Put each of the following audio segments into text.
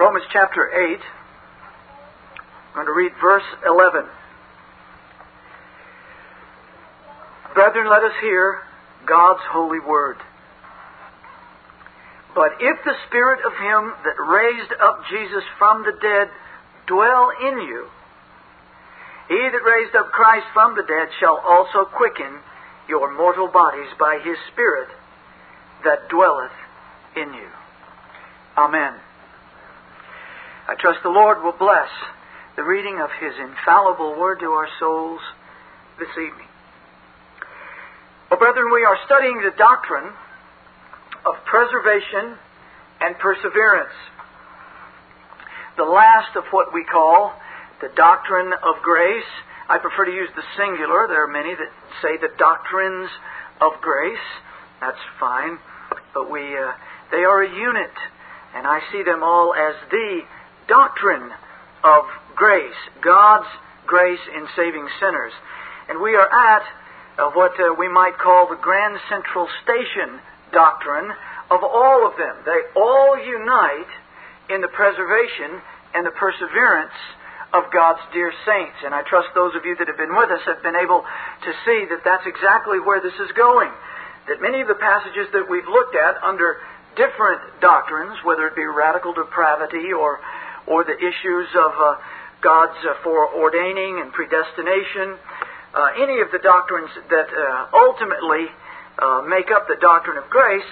Romans chapter 8. I'm going to read verse 11. Brethren, let us hear God's holy word. But if the Spirit of Him that raised up Jesus from the dead dwell in you, He that raised up Christ from the dead shall also quicken your mortal bodies by His Spirit that dwelleth in you. Amen. I trust the Lord will bless the reading of His infallible word to our souls this evening. Well, brethren, we are studying the doctrine of preservation and perseverance. The last of what we call the doctrine of grace. I prefer to use the singular. There are many that say the doctrines of grace. That's fine. But we, uh, they are a unit. And I see them all as the doctrine of grace. God's grace in saving sinners. And we are at uh, what uh, we might call the Grand Central Station doctrine of all of them. They all unite in the preservation and the perseverance of God's dear saints. And I trust those of you that have been with us have been able to see that that's exactly where this is going. That many of the passages that we've looked at under different doctrines, whether it be radical depravity or, or the issues of uh, God's uh, foreordaining and predestination, uh, any of the doctrines that uh, ultimately uh, make up the doctrine of grace,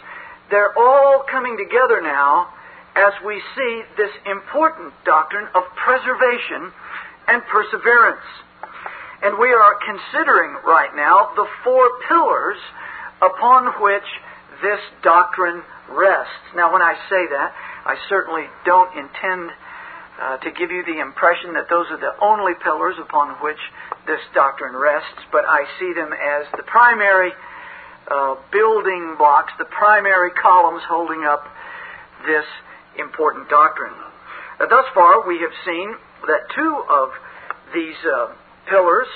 they're all coming together now as we see this important doctrine of preservation and perseverance. And we are considering right now the four pillars upon which this doctrine rests. Now, when I say that, I certainly don't intend uh, to give you the impression that those are the only pillars upon which this doctrine rests, but I see them as the primary uh, building blocks, the primary columns holding up this important doctrine. Uh, thus far, we have seen that two of these uh, pillars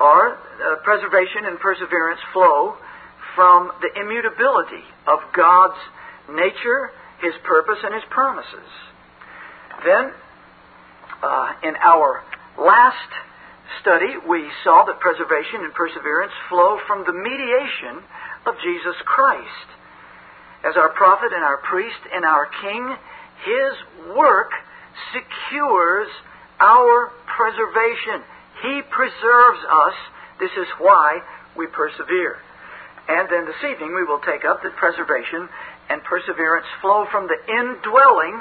are uh, preservation and perseverance flow from the immutability of God's nature, His purpose, and His promises. Then, uh, in our last study, we saw that preservation and perseverance flow from the mediation of Jesus Christ. As our prophet and our priest and our king, his work secures our preservation. He preserves us. This is why we persevere. And then this evening we will take up that preservation and perseverance flow from the indwelling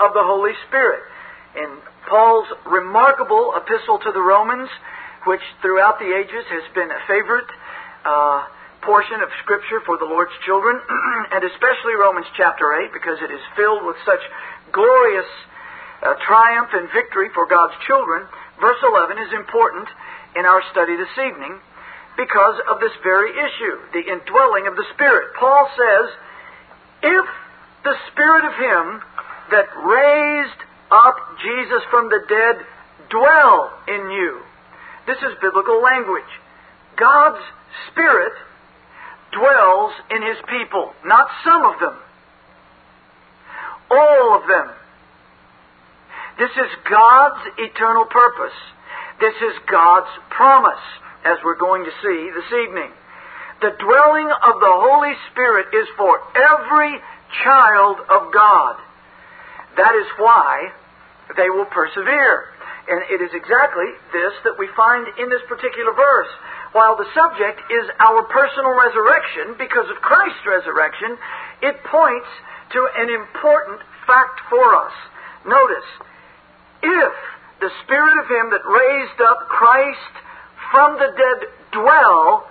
of the Holy Spirit. In Paul's remarkable epistle to the Romans, which throughout the ages has been a favorite uh, portion of Scripture for the Lord's children, and especially Romans chapter 8, because it is filled with such glorious uh, triumph and victory for God's children. Verse 11 is important in our study this evening because of this very issue, the indwelling of the Spirit. Paul says, If the Spirit of Him that raised up Jesus from the dead dwell in you. This is biblical language. God's Spirit dwells in His people, not some of them, all of them. This is God's eternal purpose. This is God's promise, as we're going to see this evening. The dwelling of the Holy Spirit is for every child of God. That is why they will persevere. And it is exactly this that we find in this particular verse. While the subject is our personal resurrection, because of Christ's resurrection, it points to an important fact for us. Notice, if the Spirit of Him that raised up Christ from the dead dwell,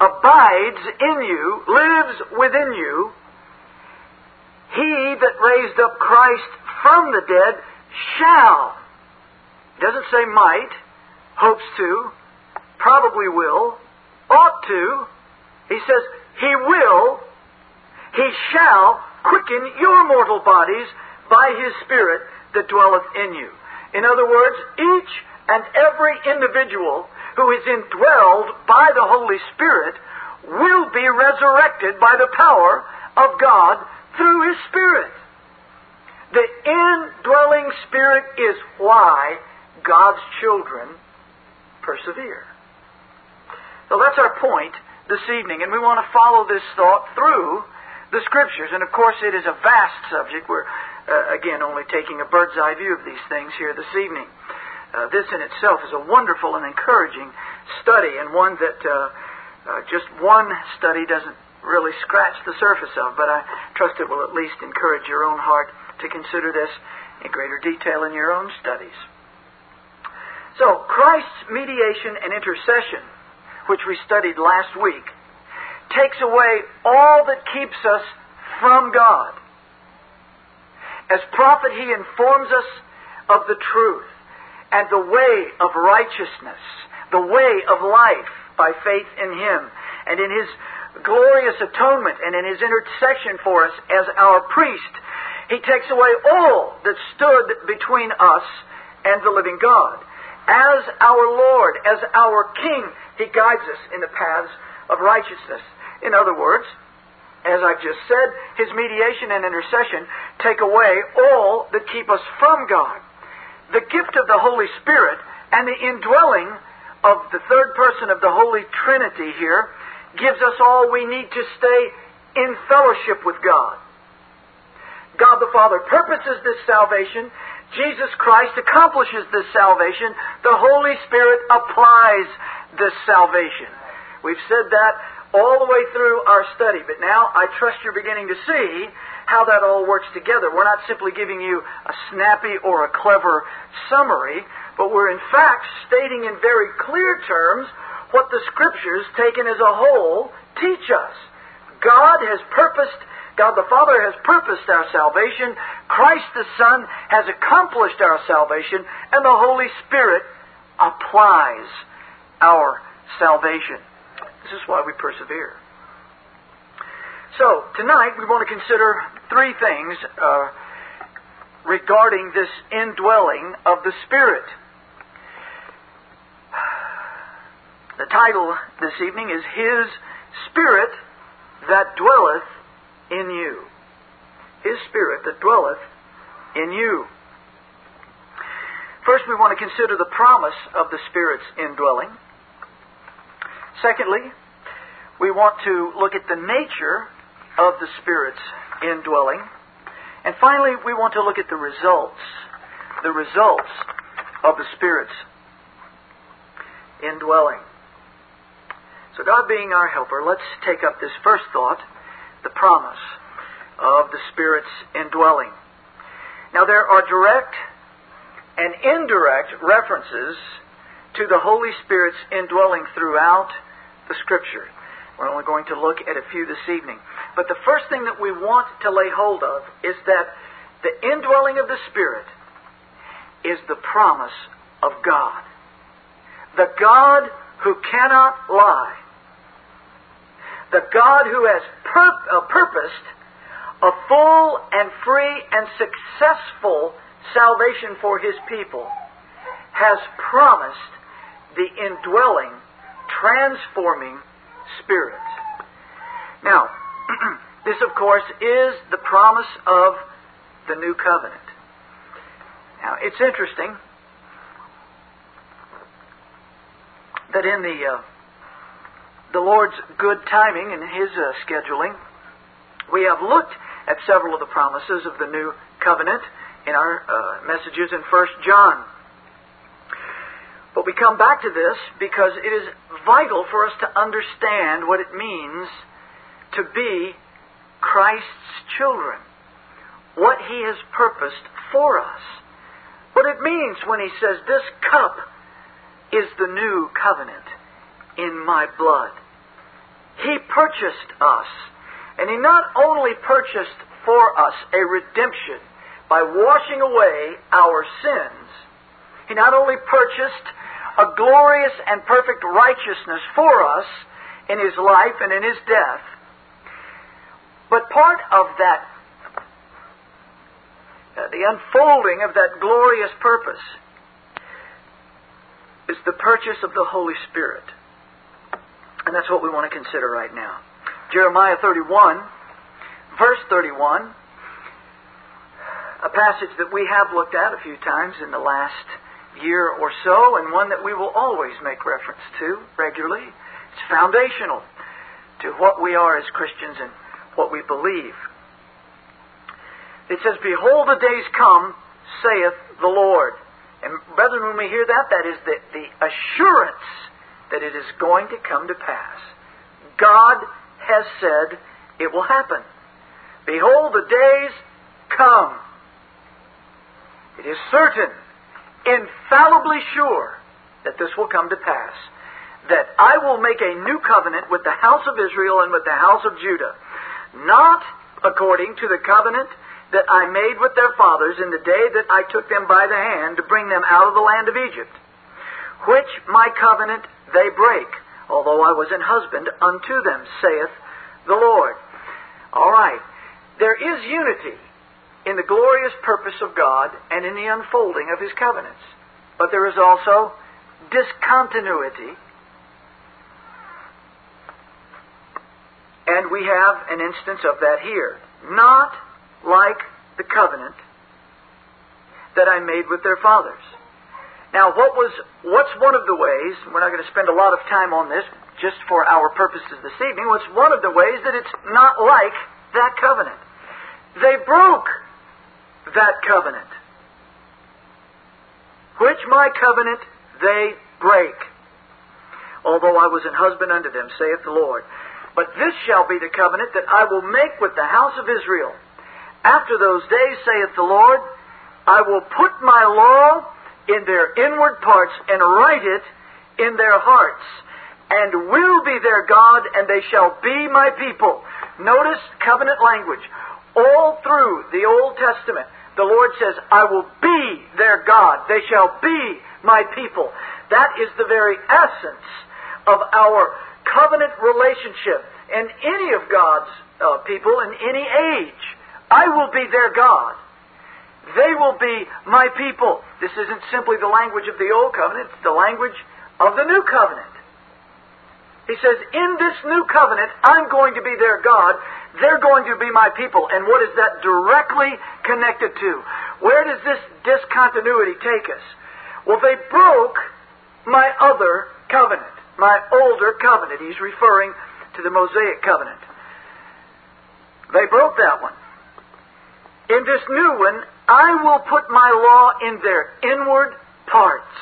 abides in you, lives within you, He that raised up Christ from the dead shall. He doesn't say might, hopes to, probably will, ought to. He says, He will, He shall quicken your mortal bodies by His Spirit that dwelleth in you. In other words, each and every individual who is indwelled by the Holy Spirit will be resurrected by the power of God through His Spirit. The indwelling Spirit is why God's children persevere. So that's our point this evening, and we want to follow this thought through the Scriptures. And of course, it is a vast subject. We're, uh, again, only taking a bird's eye view of these things here this evening. Uh, this in itself is a wonderful and encouraging study, and one that uh, uh just one study doesn't really scratch the surface of, but I trust it will at least encourage your own heart to consider this in greater detail in your own studies. So, Christ's mediation and intercession, which we studied last week, takes away all that keeps us from God. As prophet, he informs us of the truth and the way of righteousness, the way of life by faith in him and in his glorious atonement and in his intercession for us as our priest. He takes away all that stood between us and the living God. As our Lord, as our King, He guides us in the paths of righteousness. In other words, as I've just said, His mediation and intercession take away all that keep us from God. The gift of the Holy Spirit and the indwelling of the third person of the Holy Trinity here gives us all we need to stay in fellowship with God. God the Father purposes this salvation Jesus Christ accomplishes this salvation. The Holy Spirit applies this salvation. We've said that all the way through our study, but now I trust you're beginning to see how that all works together. We're not simply giving you a snappy or a clever summary, but we're in fact stating in very clear terms what the Scriptures, taken as a whole, teach us. God has purposed God the Father has purposed our salvation, Christ the Son has accomplished our salvation, and the Holy Spirit applies our salvation. This is why we persevere. So, tonight we want to consider three things uh, regarding this indwelling of the Spirit. The title this evening is His Spirit that dwelleth in you, His Spirit that dwelleth in you. First, we want to consider the promise of the Spirit's indwelling. Secondly, we want to look at the nature of the Spirit's indwelling. And finally, we want to look at the results, the results of the Spirit's indwelling. So, God being our helper, let's take up this first thought the promise of the Spirit's indwelling. Now, there are direct and indirect references to the Holy Spirit's indwelling throughout the Scripture. We're only going to look at a few this evening. But the first thing that we want to lay hold of is that the indwelling of the Spirit is the promise of God. The God who cannot lie the God who has pur- uh, purposed a full and free and successful salvation for his people has promised the indwelling, transforming Spirit. Now, this, of course, is the promise of the new covenant. Now, it's interesting that in the uh, the Lord's good timing and His uh, scheduling, we have looked at several of the promises of the new covenant in our uh, messages in 1 John. But we come back to this because it is vital for us to understand what it means to be Christ's children, what He has purposed for us, what it means when He says, This cup is the new covenant in my blood. He purchased us. And He not only purchased for us a redemption by washing away our sins, He not only purchased a glorious and perfect righteousness for us in His life and in His death, but part of that, uh, the unfolding of that glorious purpose, is the purchase of the Holy Spirit. And that's what we want to consider right now. Jeremiah 31, verse 31, a passage that we have looked at a few times in the last year or so, and one that we will always make reference to regularly. It's foundational to what we are as Christians and what we believe. It says, Behold, the days come, saith the Lord. And brethren, when we hear that, that is the, the assurance that it is going to come to pass. God has said it will happen. Behold, the days come. It is certain, infallibly sure, that this will come to pass. That I will make a new covenant with the house of Israel and with the house of Judah, not according to the covenant that I made with their fathers in the day that I took them by the hand to bring them out of the land of Egypt, which my covenant they break, although I was an husband unto them, saith the Lord. All right. There is unity in the glorious purpose of God and in the unfolding of His covenants. But there is also discontinuity. And we have an instance of that here. Not like the covenant that I made with their fathers. Now, what was what's one of the ways? We're not going to spend a lot of time on this, just for our purposes this evening. What's one of the ways that it's not like that covenant? They broke that covenant. Which my covenant they break. Although I was an husband unto them, saith the Lord. But this shall be the covenant that I will make with the house of Israel. After those days, saith the Lord, I will put my law in their inward parts and write it in their hearts, and will be their God, and they shall be my people. Notice covenant language. All through the Old Testament, the Lord says, I will be their God. They shall be my people. That is the very essence of our covenant relationship and any of God's uh, people in any age. I will be their God. They will be my people. This isn't simply the language of the Old Covenant, it's the language of the New Covenant. He says, In this new covenant, I'm going to be their God, they're going to be my people. And what is that directly connected to? Where does this discontinuity take us? Well, they broke my other covenant, my older covenant. He's referring to the Mosaic covenant. They broke that one. In this new one, I will put my law in their inward parts.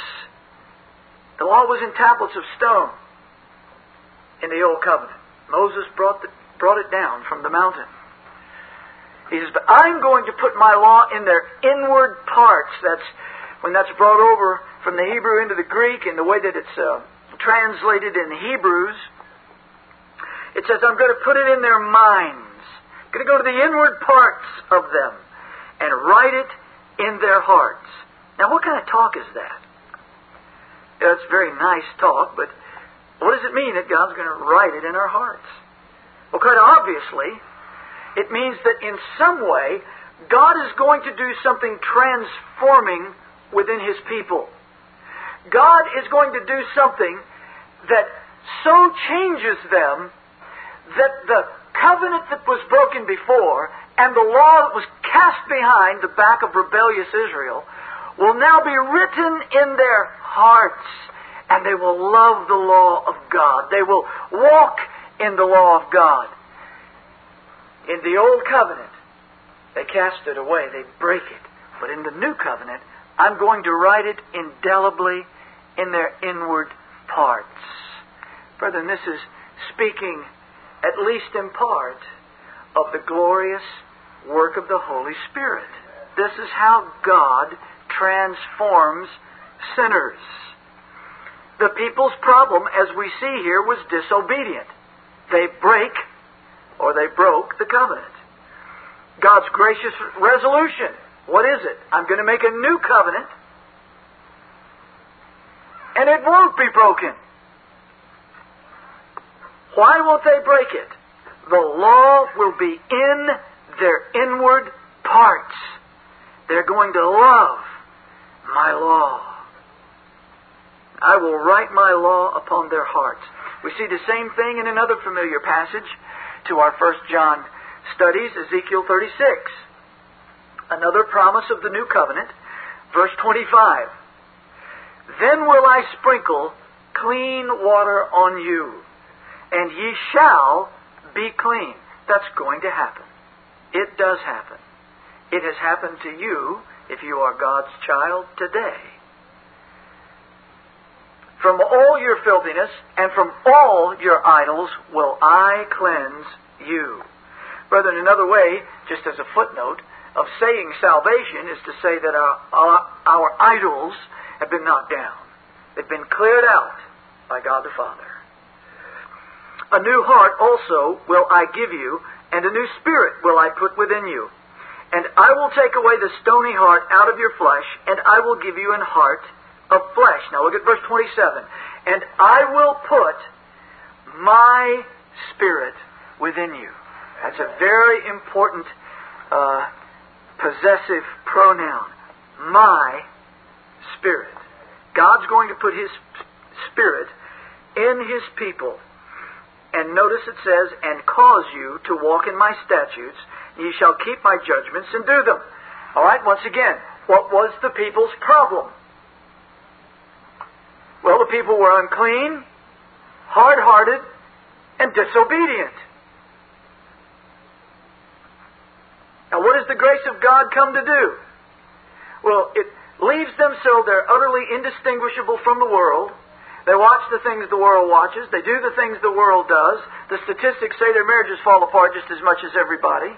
The law was in tablets of stone in the Old Covenant. Moses brought the brought it down from the mountain. He says, But I'm going to put my law in their inward parts. That's when that's brought over from the Hebrew into the Greek in the way that it's uh, translated in Hebrews. It says, I'm going to put it in their minds. I'm going to go to the inward parts of them and write it in their hearts. Now, what kind of talk is that? It's very nice talk, but what does it mean that God's going to write it in our hearts? Well, quite obviously, it means that in some way, God is going to do something transforming within His people. God is going to do something that so changes them that the covenant that was broken before and the law that was cast behind the back of rebellious Israel will now be written in their hearts and they will love the law of God. They will walk in the law of God. In the old covenant, they cast it away, they break it. But in the new covenant, I'm going to write it indelibly in their inward parts. Brethren, this is speaking, at least in part, of the glorious work of the Holy Spirit. This is how God transforms sinners. The people's problem, as we see here, was disobedient. They break or they broke the covenant. God's gracious resolution. What is it? I'm going to make a new covenant, and it won't be broken. Why won't they break it? The law will be in their inward parts. They're going to love my law. I will write my law upon their hearts. We see the same thing in another familiar passage to our First John studies, Ezekiel 36. another promise of the new covenant. Verse 25. Then will I sprinkle clean water on you, and ye shall be clean. That's going to happen. It does happen. It has happened to you if you are God's child today. From all your filthiness and from all your idols will I cleanse you. Brethren, another way, just as a footnote, of saying salvation is to say that our, our, our idols have been knocked down. They've been cleared out by God the Father. A new heart also will I give you, and a new spirit will I put within you. And I will take away the stony heart out of your flesh, and I will give you an heart of flesh. Now look at verse 27. And I will put my spirit within you. That's a very important uh, possessive pronoun. My spirit. God's going to put His spirit in His people. And notice it says, and cause you to walk in my statutes, ye shall keep my judgments and do them. All right, once again, what was the people's problem? Well, the people were unclean, hard hearted, and disobedient. Now, what does the grace of God come to do? Well, it leaves them so they're utterly indistinguishable from the world. They watch the things the world watches. They do the things the world does. The statistics say their marriages fall apart just as much as everybody.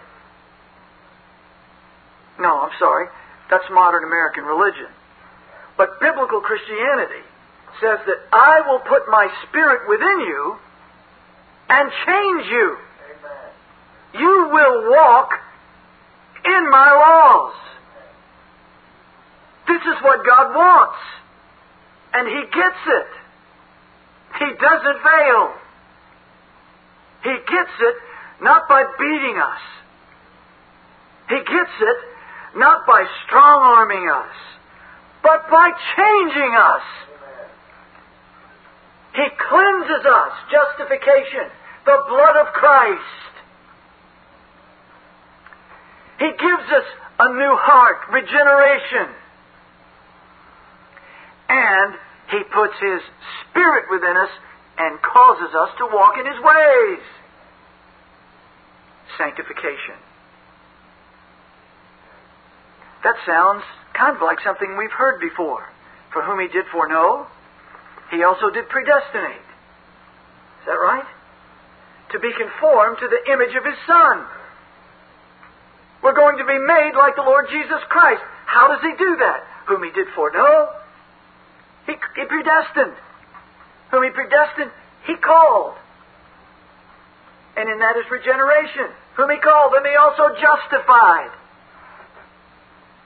No, I'm sorry. That's modern American religion. But biblical Christianity says that I will put my spirit within you and change you. Amen. You will walk in my laws. This is what God wants. And He gets it. He doesn't fail. He gets it not by beating us. He gets it not by strong arming us, but by changing us. He cleanses us, justification, the blood of Christ. He gives us a new heart, regeneration. And He puts His Spirit within us and causes us to walk in His ways. Sanctification. That sounds kind of like something we've heard before. For whom He did foreknow, He also did predestinate. Is that right? To be conformed to the image of His Son. We're going to be made like the Lord Jesus Christ. How does He do that? Whom He did foreknow, He, he predestined. Whom He predestined, He called. And in that is regeneration. Whom He called, them He also justified.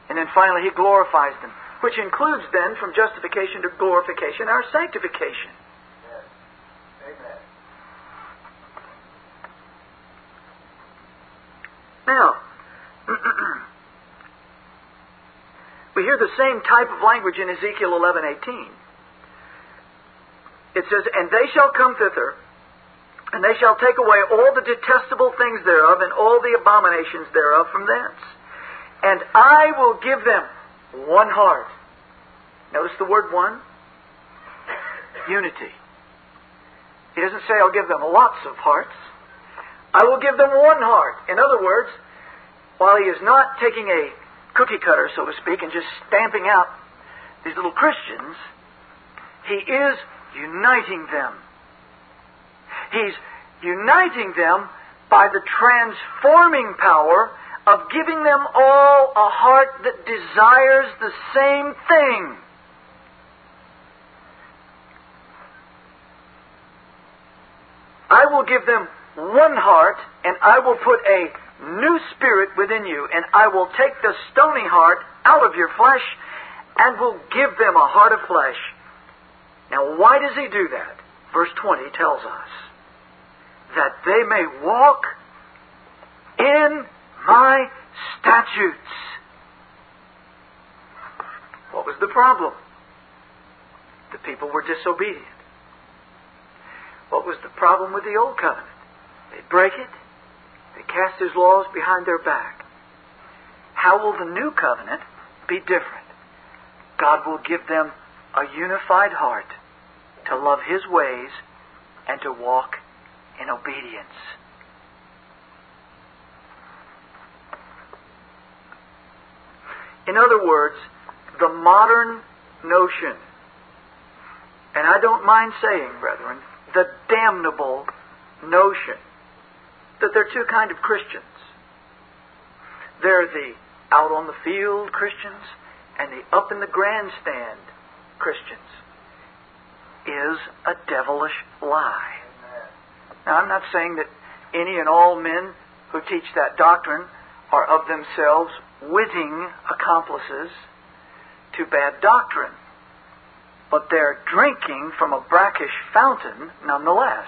And then finally, He glorifies them, which includes then, from justification to glorification, our sanctification. Amen. Now, we hear the same type of language in Ezekiel 11:18. It says, "And they shall come thither, and they shall take away all the detestable things thereof and all the abominations thereof from thence. And I will give them one heart." Notice the word one. Unity. He doesn't say, I'll give them lots of hearts. I will give them one heart. In other words, while he is not taking a cookie cutter, so to speak, and just stamping out these little Christians, he is uniting them. He's uniting them by the transforming power of giving them all a heart that desires the same thing. I will give them one heart, and I will put a new spirit within you, and I will take the stony heart out of your flesh and will give them a heart of flesh. Now, why does he do that? Verse 20 tells us that they may walk in my statutes. What was the problem? The people were disobedient. What was the problem with the old covenant? They'd break it, they cast his laws behind their back. how will the new covenant be different? God will give them a unified heart to love His ways and to walk in obedience. In other words, the modern notion, and I don't mind saying, brethren, the damnable notion that there are two kind of Christians. There are the out on the field Christians and the up in the grandstand Christians is a devilish lie. Now, I'm not saying that any and all men who teach that doctrine are of themselves witting accomplices to bad doctrine, but they're drinking from a brackish fountain nonetheless.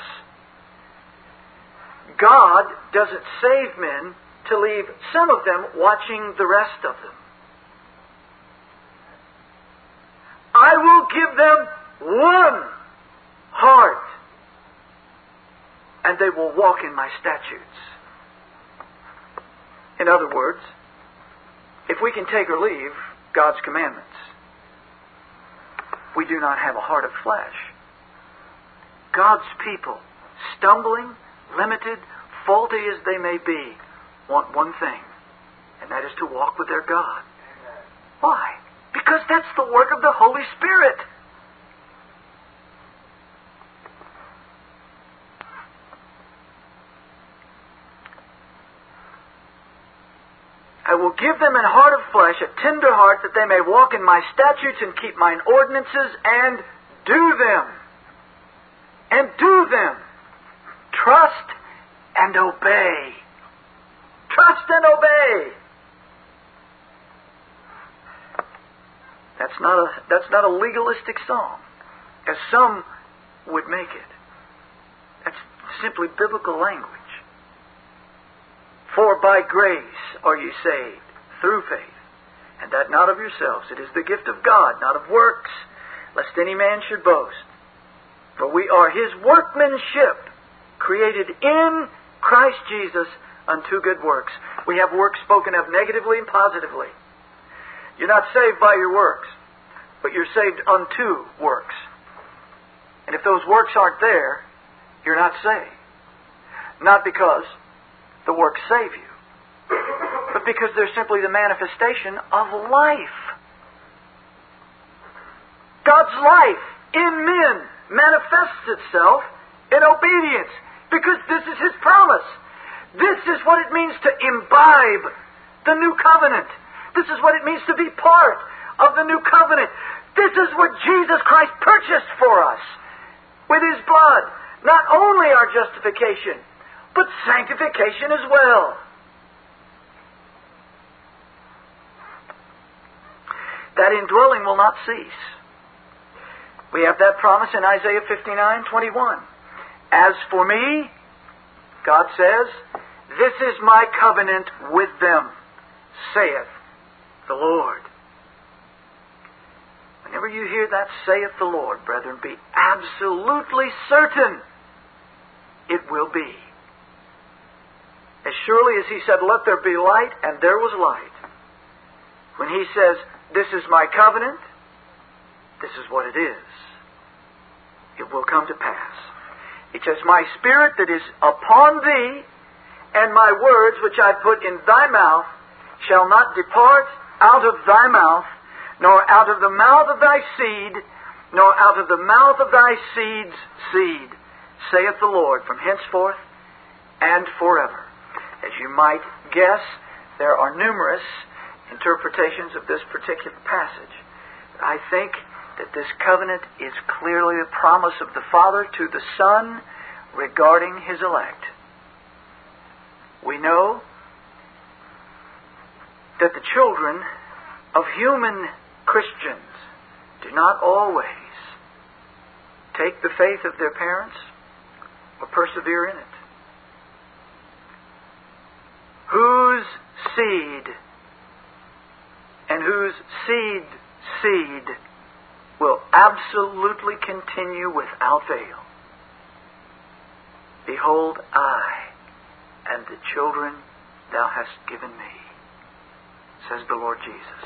God doesn't save men to leave some of them watching the rest of them. I will give them one heart, and they will walk in my statutes. In other words, if we can take or leave God's commandments, we do not have a heart of flesh. God's people, stumbling, limited, faulty as they may be, want one thing, and that is to walk with their God. Why? Because that's the work of the Holy Spirit. I will give them an heart of flesh, a tender heart, that they may walk in my statutes and keep mine ordinances and do them. And do them. Trust and obey. Trust and obey. That's not a, that's not a legalistic song, as some would make it. That's simply biblical language. For by grace are ye saved, through faith, and that not of yourselves. It is the gift of God, not of works, lest any man should boast. For we are his workmanship, created in Christ Jesus unto good works. We have works spoken of negatively and positively. You're not saved by your works, but you're saved unto works. And if those works aren't there, you're not saved. Not because the works save you, but because they're simply the manifestation of life. God's life in men manifests itself in obedience because this is His promise. This is what it means to imbibe the new covenant. This is what it means to be part of the new covenant. This is what Jesus Christ purchased for us with His blood. Not only our justification, but sanctification as well. That indwelling will not cease. We have that promise in Isaiah 59 21. As for me, God says, This is my covenant with them, saith the Lord. Whenever you hear that saith the Lord, brethren, be absolutely certain it will be. As surely as he said, Let there be light, and there was light. When he says, This is my covenant, this is what it is. It will come to pass. It says, My spirit that is upon thee, and my words which I put in thy mouth, shall not depart out of thy mouth, nor out of the mouth of thy seed, nor out of the mouth of thy seed's seed, saith the Lord, from henceforth and forever. As you might guess, there are numerous interpretations of this particular passage. I think that this covenant is clearly a promise of the Father to the Son regarding His elect. We know that the children of human Christians do not always take the faith of their parents or persevere in it whose seed and whose seed seed will absolutely continue without fail. Behold, I and the children thou hast given me. says the Lord Jesus.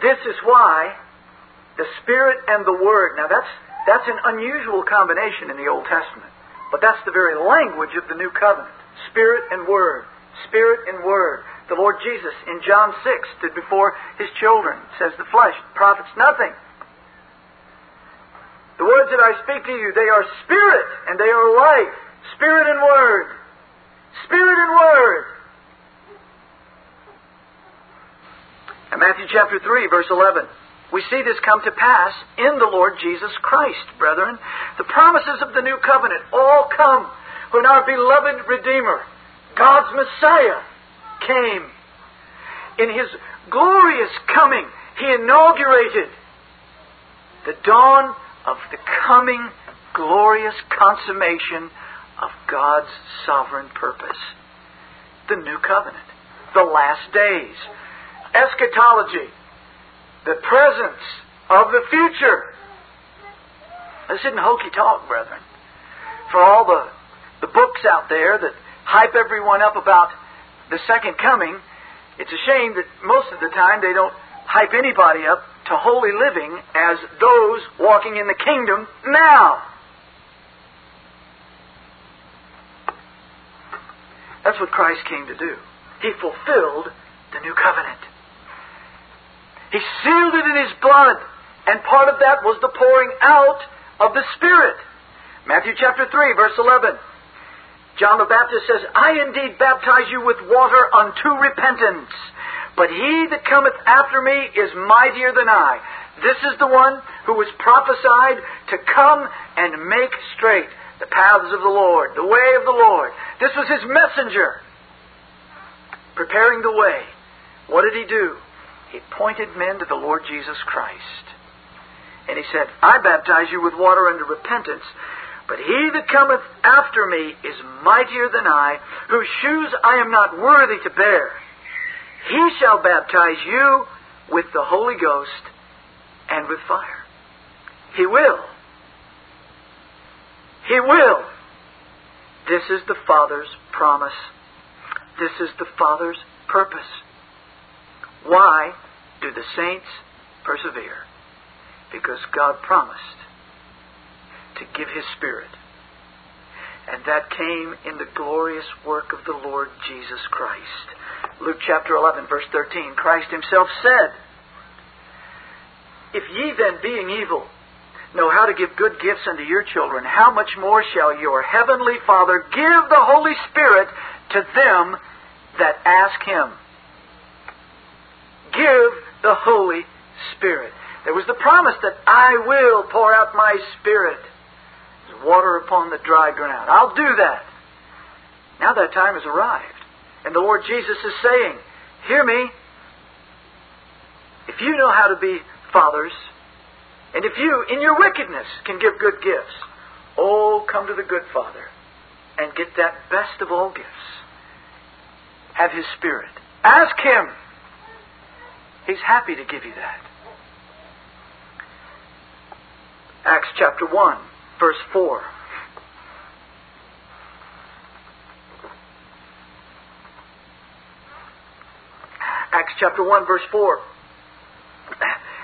This is why the Spirit and the Word, now that's, that's an unusual combination in the Old Testament, but that's the very language of the New Covenant. Spirit and Word. Spirit and Word. The Lord Jesus in John 6 stood before His children, says the flesh profits nothing. The words that I speak to you, they are spirit and they are life. Spirit and Word. Spirit and Word. In Matthew chapter 3, verse 11, we see this come to pass in the Lord Jesus Christ, brethren. The promises of the new covenant all come when our beloved Redeemer, God's Messiah, came. In his glorious coming, he inaugurated the dawn of the coming glorious consummation of God's sovereign purpose. The new covenant, the last days eschatology, the presence of the future. This isn't hokey talk, brethren. For all the, the books out there that hype everyone up about the second coming, it's a shame that most of the time they don't hype anybody up to holy living as those walking in the kingdom now. That's what Christ came to do. He fulfilled the new covenant. He sealed it in His blood. And part of that was the pouring out of the Spirit. Matthew chapter 3, verse 11. John the Baptist says, I indeed baptize you with water unto repentance, but he that cometh after me is mightier than I. This is the one who was prophesied to come and make straight the paths of the Lord, the way of the Lord. This was his messenger, preparing the way. What did he do? He pointed men to the Lord Jesus Christ. And he said, I baptize you with water unto repentance, but he that cometh after me is mightier than I, whose shoes I am not worthy to bear. He shall baptize you with the Holy Ghost and with fire. He will. He will. This is the Father's promise. This is the Father's purpose. Why do the saints persevere? Because God promised to give His Spirit. And that came in the glorious work of the Lord Jesus Christ. Luke chapter 11, verse 13, Christ Himself said, If ye then, being evil, know how to give good gifts unto your children, how much more shall your heavenly Father give the Holy Spirit to them that ask Him? give the Holy Spirit. There was the promise that I will pour out my Spirit water upon the dry ground. I'll do that. Now that time has arrived. And the Lord Jesus is saying, Hear me. If you know how to be fathers, and if you, in your wickedness, can give good gifts, oh, come to the good Father and get that best of all gifts. Have His Spirit. Ask Him He's happy to give you that. Acts chapter 1, verse 4. Acts chapter 1, verse 4.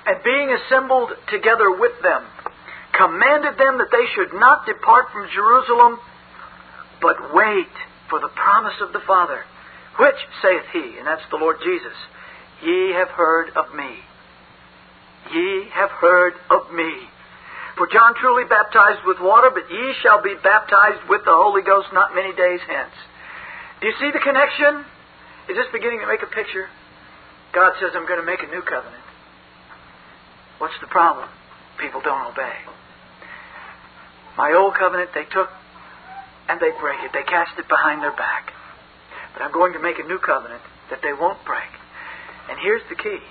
And being assembled together with them, commanded them that they should not depart from Jerusalem, but wait for the promise of the Father, which, saith he, and that's the Lord Jesus, Ye have heard of me. Ye have heard of me. For John truly baptized with water, but ye shall be baptized with the Holy Ghost not many days hence. Do you see the connection? Is this beginning to make a picture? God says, I'm going to make a new covenant. What's the problem? People don't obey. My old covenant they took and they break it. They cast it behind their back. But I'm going to make a new covenant that they won't break. And here's the key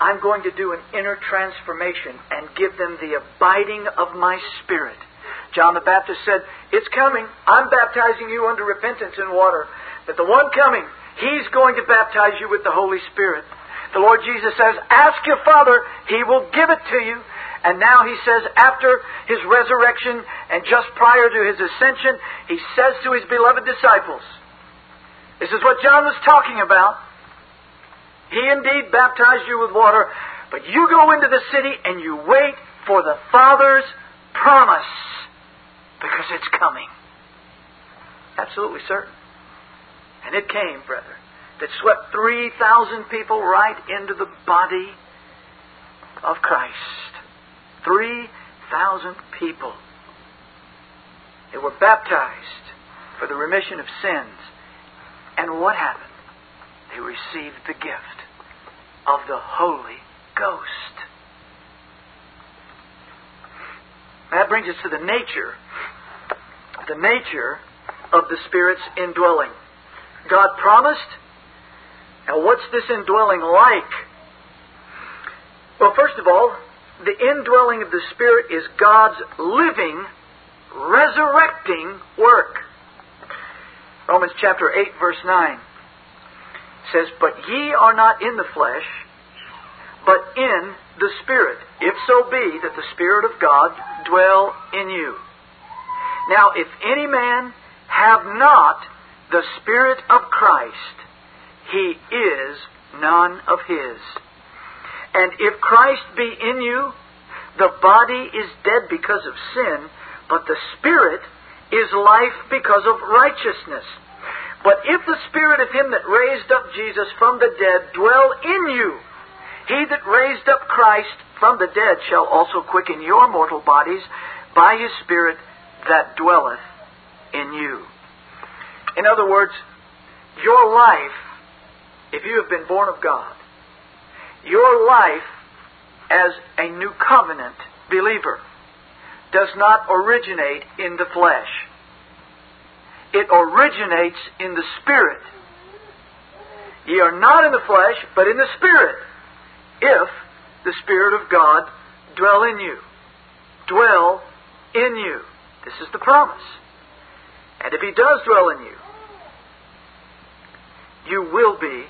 I'm going to do an inner transformation and give them the abiding of my Spirit. John the Baptist said, It's coming. I'm baptizing you under repentance in water. But the one coming, He's going to baptize you with the Holy Spirit. The Lord Jesus says, Ask your Father, He will give it to you. And now he says, after his resurrection and just prior to his ascension, he says to his beloved disciples, This is what John was talking about. He indeed baptized you with water, but you go into the city and you wait for the Father's promise because it's coming. Absolutely certain. And it came, brother, that swept 3,000 people right into the body of Christ. 3,000 people. They were baptized for the remission of sins. And what happened? They received the gift of the Holy Ghost. That brings us to the nature, the nature of the Spirit's indwelling. God promised. Now, what's this indwelling like? Well, first of all, the indwelling of the Spirit is God's living, resurrecting work. Romans chapter 8, verse 9 says, But ye are not in the flesh, but in the Spirit, if so be that the Spirit of God dwell in you. Now, if any man have not the Spirit of Christ, he is none of his. And if Christ be in you, the body is dead because of sin, but the Spirit is life because of righteousness. But if the Spirit of Him that raised up Jesus from the dead dwell in you, He that raised up Christ from the dead shall also quicken your mortal bodies by His Spirit that dwelleth in you. In other words, your life, if you have been born of God, your life as a new covenant believer does not originate in the flesh. It originates in the Spirit. Ye are not in the flesh, but in the Spirit, if the Spirit of God dwell in you. Dwell in you. This is the promise. And if He does dwell in you, you will be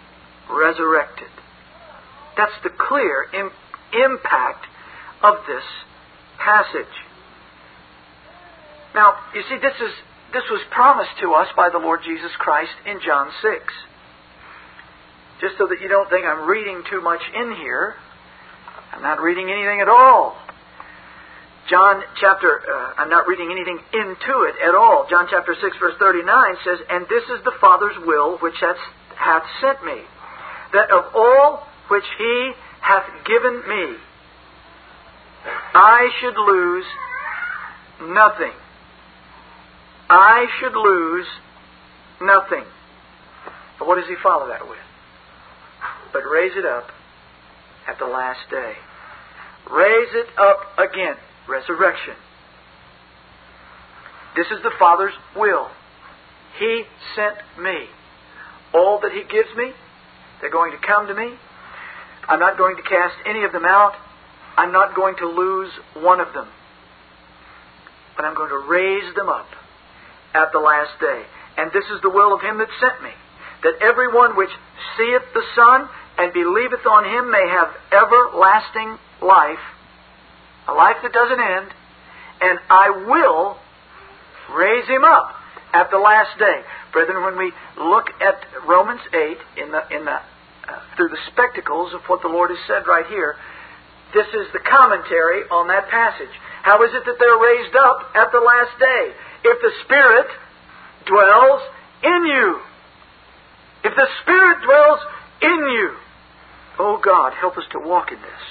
resurrected. That's the clear Im- impact of this passage. Now, you see, this is this was promised to us by the Lord Jesus Christ in John 6. Just so that you don't think I'm reading too much in here, I'm not reading anything at all. John chapter, uh, I'm not reading anything into it at all. John chapter 6, verse 39 says, And this is the Father's will which hath, hath sent me, that of all which he hath given me, I should lose nothing. I should lose nothing. But what does he follow that with? But raise it up at the last day. Raise it up again. Resurrection. This is the Father's will. He sent me. All that He gives me, they're going to come to me. I'm not going to cast any of them out. I'm not going to lose one of them. But I'm going to raise them up at the last day. And this is the will of him that sent me, that every one which seeth the Son and believeth on him may have everlasting life, a life that doesn't end, and I will raise him up at the last day. Brethren, when we look at Romans 8 in the, in the, uh, through the spectacles of what the Lord has said right here, this is the commentary on that passage. How is it that they're raised up at the last day? If the Spirit dwells in you. If the Spirit dwells in you. Oh God, help us to walk in this.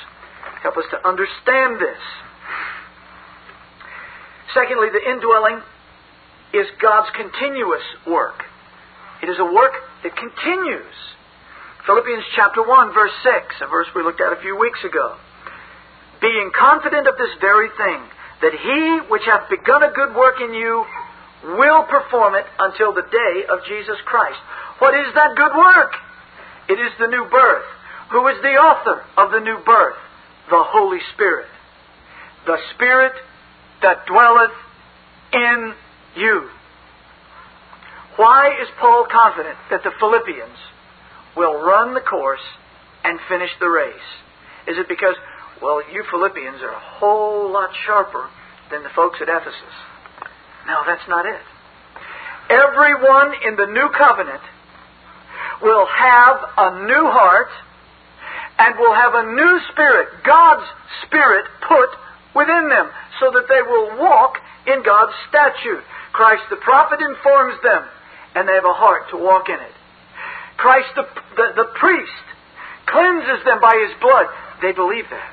Help us to understand this. Secondly, the indwelling is God's continuous work. It is a work that continues. Philippians chapter 1, verse 6, a verse we looked at a few weeks ago. Being confident of this very thing, that he which hath begun a good work in you will perform it until the day of Jesus Christ. What is that good work? It is the new birth. Who is the author of the new birth? The Holy Spirit. The Spirit that dwelleth in you. Why is Paul confident that the Philippians will run the course and finish the race? Is it because Well, you Philippians are a whole lot sharper than the folks at Ephesus. No, that's not it. Everyone in the new covenant will have a new heart and will have a new spirit, God's spirit, put within them so that they will walk in God's statute. Christ the prophet informs them, and they have a heart to walk in it. Christ the, the, the priest cleanses them by his blood. They believe that.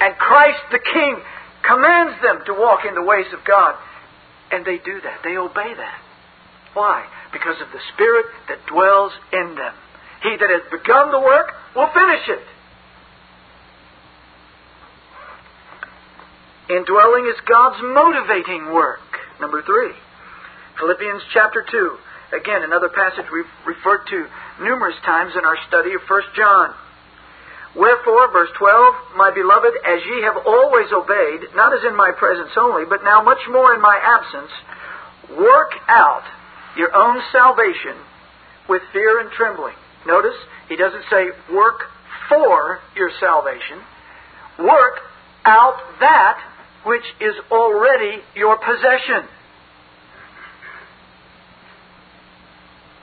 And Christ the king commands them to walk in the ways of God. And they do that. They obey that. Why? Because of the Spirit that dwells in them. He that has begun the work will finish it. Indwelling is God's motivating work. Number three, Philippians chapter 2. Again, another passage we've referred to numerous times in our study of 1 John. Wherefore, verse 12, my beloved, as ye have always obeyed, not as in my presence only, but now much more in my absence, work out your own salvation with fear and trembling. Notice, he doesn't say work for your salvation. Work out that which is already your possession.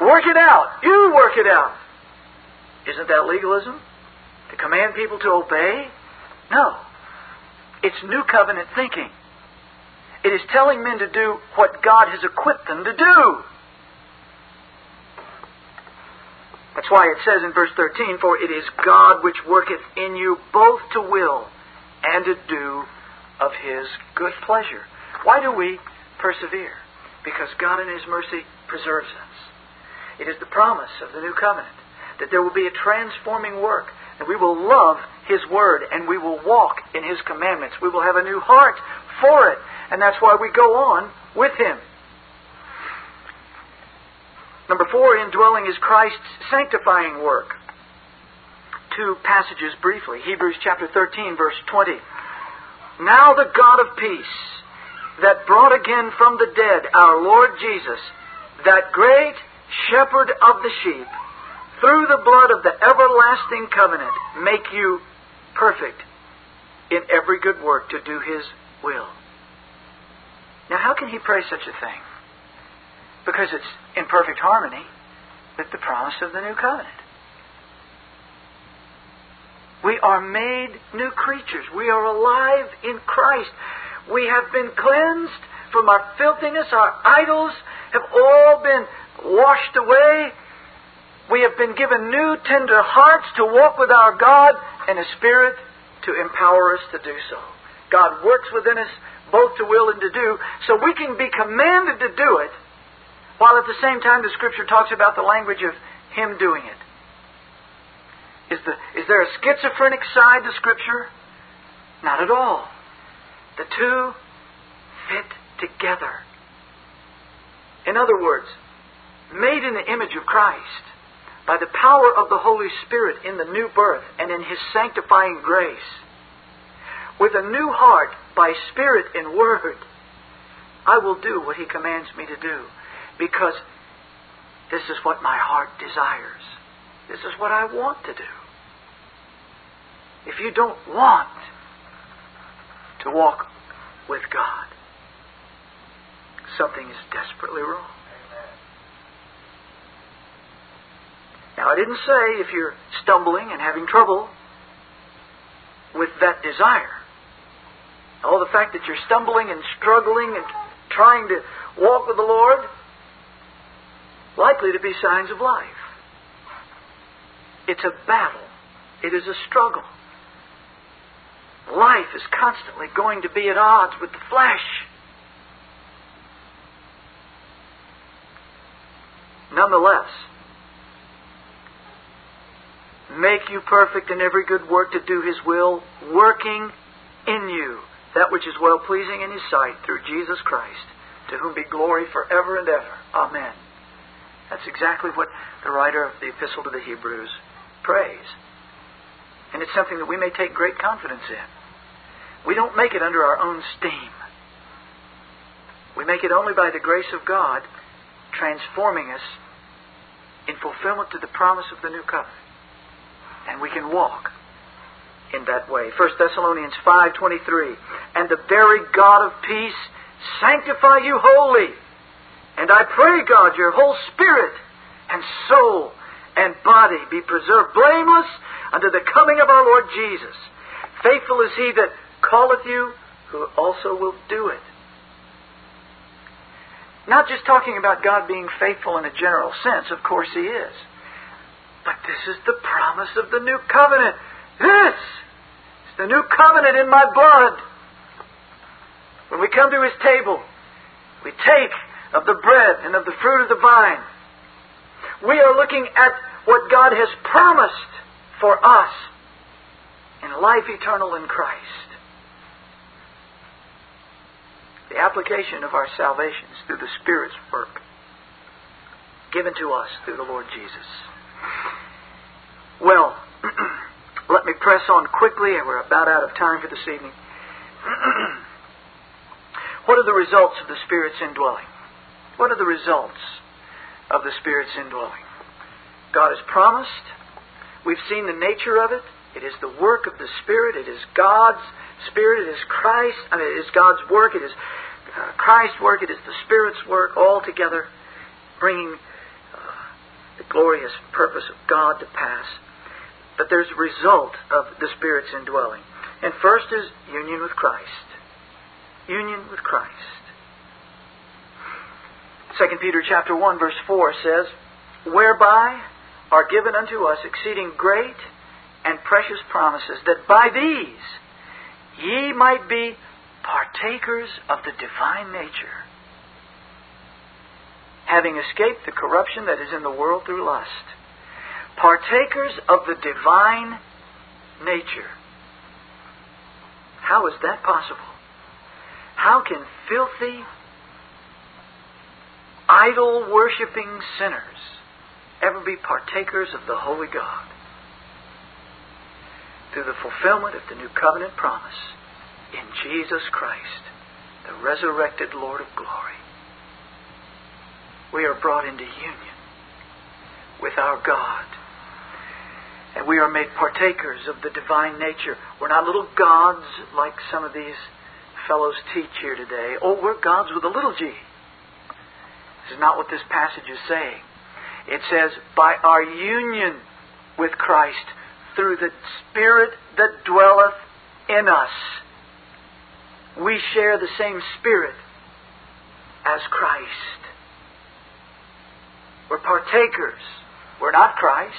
Work it out. You work it out. Isn't that legalism? To command people to obey? No. It's new covenant thinking. It is telling men to do what God has equipped them to do. That's why it says in verse 13, For it is God which worketh in you both to will and to do of His good pleasure. Why do we persevere? Because God in His mercy preserves us. It is the promise of the new covenant that there will be a transforming work, that we will love His Word and we will walk in His commandments. We will have a new heart for it, and that's why we go on with Him. Number four, indwelling is Christ's sanctifying work. Two passages briefly. Hebrews chapter 13, verse 20. Now the God of peace, that brought again from the dead our Lord Jesus, that great shepherd of the sheep, through the blood of the everlasting covenant, make you perfect in every good work to do His will. Now, how can He pray such a thing? Because it's in perfect harmony with the promise of the new covenant. We are made new creatures. We are alive in Christ. We have been cleansed from our filthiness. Our idols have all been washed away. We have been given new, tender hearts to walk with our God and a spirit to empower us to do so. God works within us both to will and to do, so we can be commanded to do it while at the same time the Scripture talks about the language of Him doing it. Is, the, is there a schizophrenic side to Scripture? Not at all. The two fit together. In other words, made in the image of Christ, by the power of the Holy Spirit in the new birth and in His sanctifying grace, with a new heart by Spirit and Word, I will do what He commands me to do because this is what my heart desires. This is what I want to do. If you don't want to walk with God, something is desperately wrong. Now, I didn't say if you're stumbling and having trouble with that desire. All the fact that you're stumbling and struggling and trying to walk with the Lord, likely to be signs of life. It's a battle. It is a struggle. Life is constantly going to be at odds with the flesh. Nonetheless, make you perfect in every good work to do His will, working in you that which is well pleasing in His sight through Jesus Christ, to whom be glory forever and ever. Amen. That's exactly what the writer of the Epistle to the Hebrews prays. And it's something that we may take great confidence in. We don't make it under our own steam. We make it only by the grace of God transforming us in fulfillment to the promise of the new covenant. And we can walk in that way. 1 Thessalonians 5:23, "And the very God of peace sanctify you wholly. And I pray God your whole spirit and soul and body be preserved blameless unto the coming of our Lord Jesus. Faithful is he that calleth you, who also will do it." Not just talking about God being faithful in a general sense, of course He is. But this is the promise of the new covenant. This is the new covenant in my blood. When we come to His table, we take of the bread and of the fruit of the vine. We are looking at what God has promised for us in life eternal in Christ. the application of our salvation is through the Spirit's work given to us through the Lord Jesus. Well, let me press on quickly, and we're about out of time for this evening. what are the results of the Spirit's indwelling? What are the results of the Spirit's indwelling? God has promised. We've seen the nature of it. It is the work of the Spirit. It is God's Spirit. It is Christ. I mean, it is God's work. It is uh, Christ's work, it is the Spirit's work, all together bringing the glorious purpose of God to pass. But there's a result of the Spirit's indwelling. And first is union with Christ. Union with Christ. 2 Peter chapter 1 verse 4 says, Whereby are given unto us exceeding great and precious promises, that by these ye might be partakers of the divine nature, having escaped the corruption that is in the world through lust. Partakers of the divine nature. How is that possible? How can filthy, idol worshipping sinners ever be partakers of the Holy God? Through the fulfillment of the new covenant promise in Jesus Christ, the resurrected Lord of glory. We are brought into union with our God. And we are made partakers of the divine nature. We're not little gods like some of these fellows teach here today. Oh, we're gods with a little g. This is not what this passage is saying. It says, by our union with Christ through the Spirit that dwelleth in us we share the same Spirit as Christ. We're partakers. We're not Christ.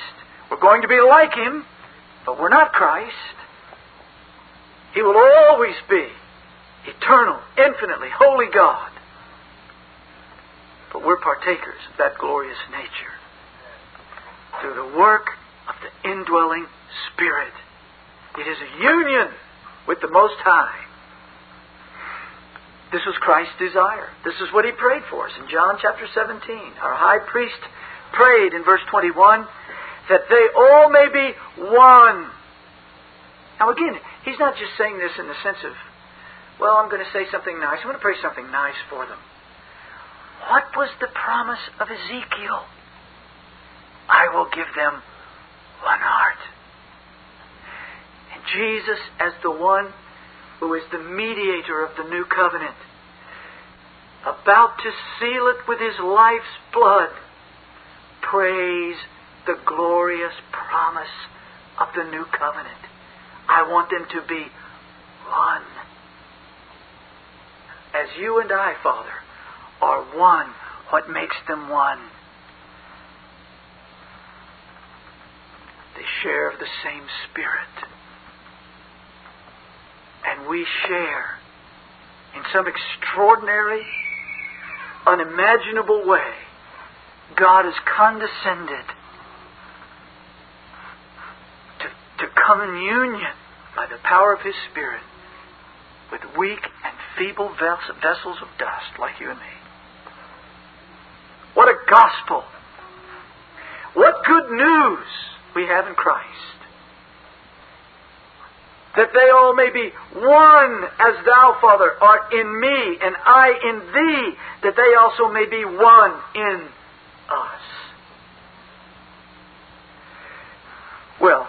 We're going to be like Him, but we're not Christ. He will always be eternal, infinitely holy God. But we're partakers of that glorious nature through the work of the indwelling Spirit. It is a union with the Most High. This was Christ's desire. This is what he prayed for us in John chapter 17. Our high priest prayed in verse 21 that they all may be one. Now, again, he's not just saying this in the sense of, well, I'm going to say something nice. I'm going to pray something nice for them. What was the promise of Ezekiel? I will give them one heart. And Jesus, as the one who is the mediator of the new covenant, about to seal it with his life's blood, prays the glorious promise of the new covenant. I want them to be one. As you and I, Father, are one, what makes them one? They share the same Spirit and we share in some extraordinary, unimaginable way, God has condescended to, to come in union by the power of His Spirit with weak and feeble vessels of dust like you and me. What a gospel! What good news we have in Christ that they all may be one as thou, Father, art in me, and I in thee, that they also may be one in us. Well,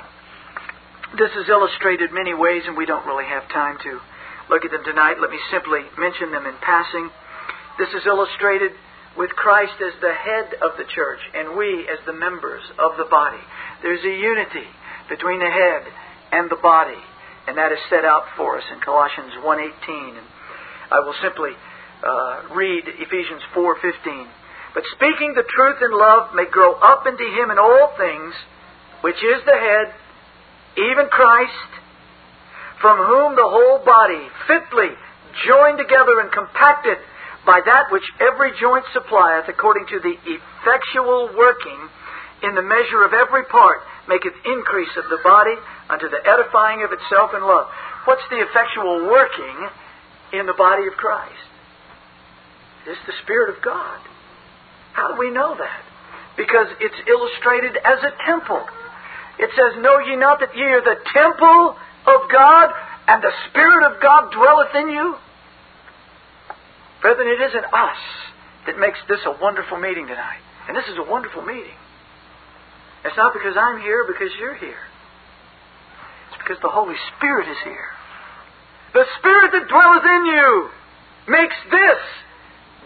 This is illustrated many ways, and we don't really have time to look at them tonight. Let me simply mention them in passing. This is illustrated with Christ as the head of the church and we as the members of the body. There's a unity between the head and the body, and that is set out for us in Colossians 1:18. And I will simply uh, read Ephesians 4:15. But speaking the truth in love may grow up into Him in all things, which is the head, even Christ, from whom the whole body, fitly joined together and compacted by that which every joint supplieth, according to the effectual working in the measure of every part, maketh increase of the body unto the edifying of itself in love. What's the effectual working in the body of Christ? It's the Spirit of God. How do we know that? Because it's illustrated as a temple. It says, Know ye not that ye are the temple of God, and the Spirit of God dwelleth in you? Brethren, it isn't us that makes this a wonderful meeting tonight. And this is a wonderful meeting. It's not because I'm here, because you're here. It's because the Holy Spirit is here. The Spirit that dwelleth in you makes this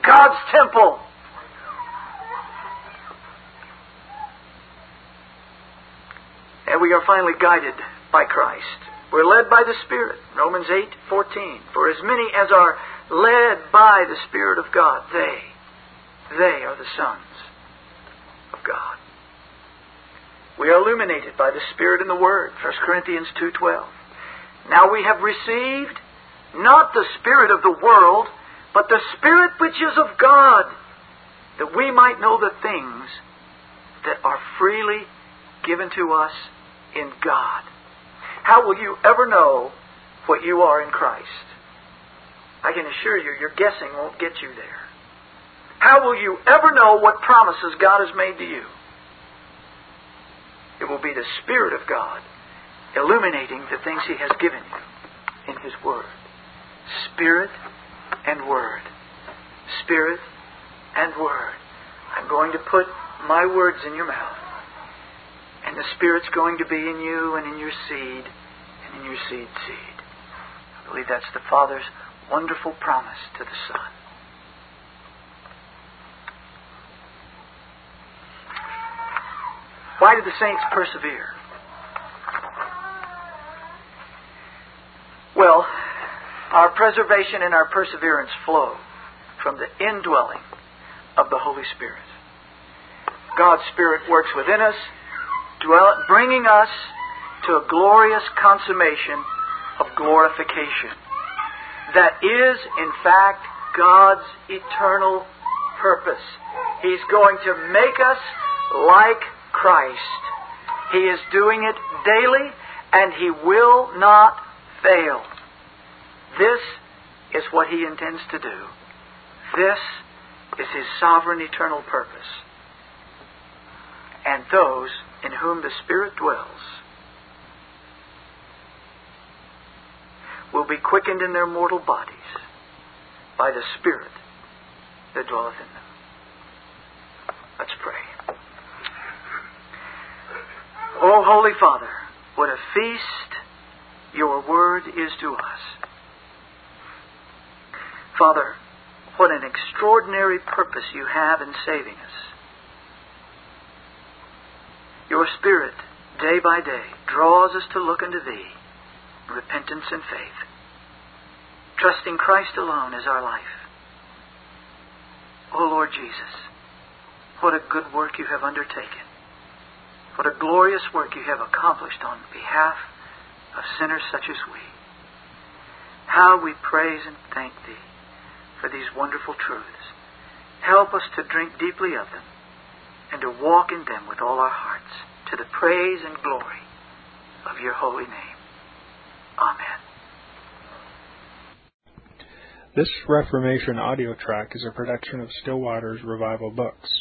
God's temple. And we are finally guided by Christ. We're led by the Spirit. Romans 8, 14. For as many as are led by the Spirit of God, they, they are the sons of God. We are illuminated by the Spirit and the Word. 1 Corinthians 2.12. Now we have received not the Spirit of the world, but the Spirit which is of God, that we might know the things that are freely given to us in God. How will you ever know what you are in Christ? I can assure you, your guessing won't get you there. How will you ever know what promises God has made to you? It will be the Spirit of God illuminating the things He has given you in His Word. Spirit and Word. Spirit and Word. I'm going to put my words in your mouth. And the Spirit's going to be in you and in your seed and in your seed seed. I believe that's the Father's wonderful promise to the Son. Why did the saints persevere? Well, our preservation and our perseverance flow from the indwelling of the Holy Spirit. God's Spirit works within us, dwell, bringing us to a glorious consummation of glorification. That is, in fact, God's eternal purpose. He's going to make us like Christ. He is doing it daily, and He will not fail. This is what He intends to do. This is His sovereign eternal purpose. And those in whom the Spirit dwells will be quickened in their mortal bodies by the Spirit that dwelleth in them. Let's pray. O Holy Father, what a feast your word is to us. Father, what an extraordinary purpose you have in saving us. Your Spirit, day by day, draws us to look unto Thee repentance and faith, trusting Christ alone as our life. O oh Lord Jesus, what a good work you have undertaken. What a glorious work you have accomplished on behalf of sinners such as we. How we praise and thank Thee for these wonderful truths. Help us to drink deeply of them and to walk in them with all our hearts to the praise and glory of your holy name. Amen. This Reformation audio track is a production of Still Waters Revival Books.